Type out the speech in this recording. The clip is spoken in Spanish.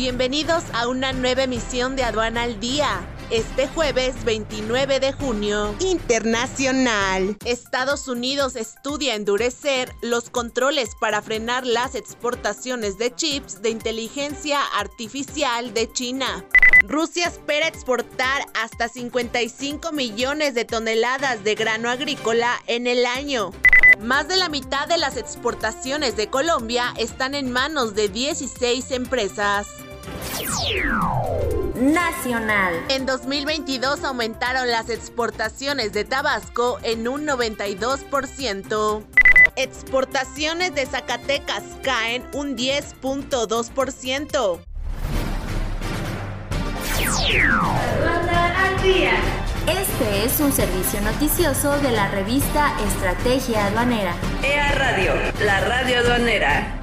Bienvenidos a una nueva emisión de Aduana al Día. Este jueves 29 de junio, internacional. Estados Unidos estudia endurecer los controles para frenar las exportaciones de chips de inteligencia artificial de China. Rusia espera exportar hasta 55 millones de toneladas de grano agrícola en el año. Más de la mitad de las exportaciones de Colombia están en manos de 16 empresas. Nacional. En 2022 aumentaron las exportaciones de Tabasco en un 92%. Exportaciones de Zacatecas caen un 10.2%. Este es un servicio noticioso de la revista Estrategia Aduanera. EA Radio, la radio aduanera.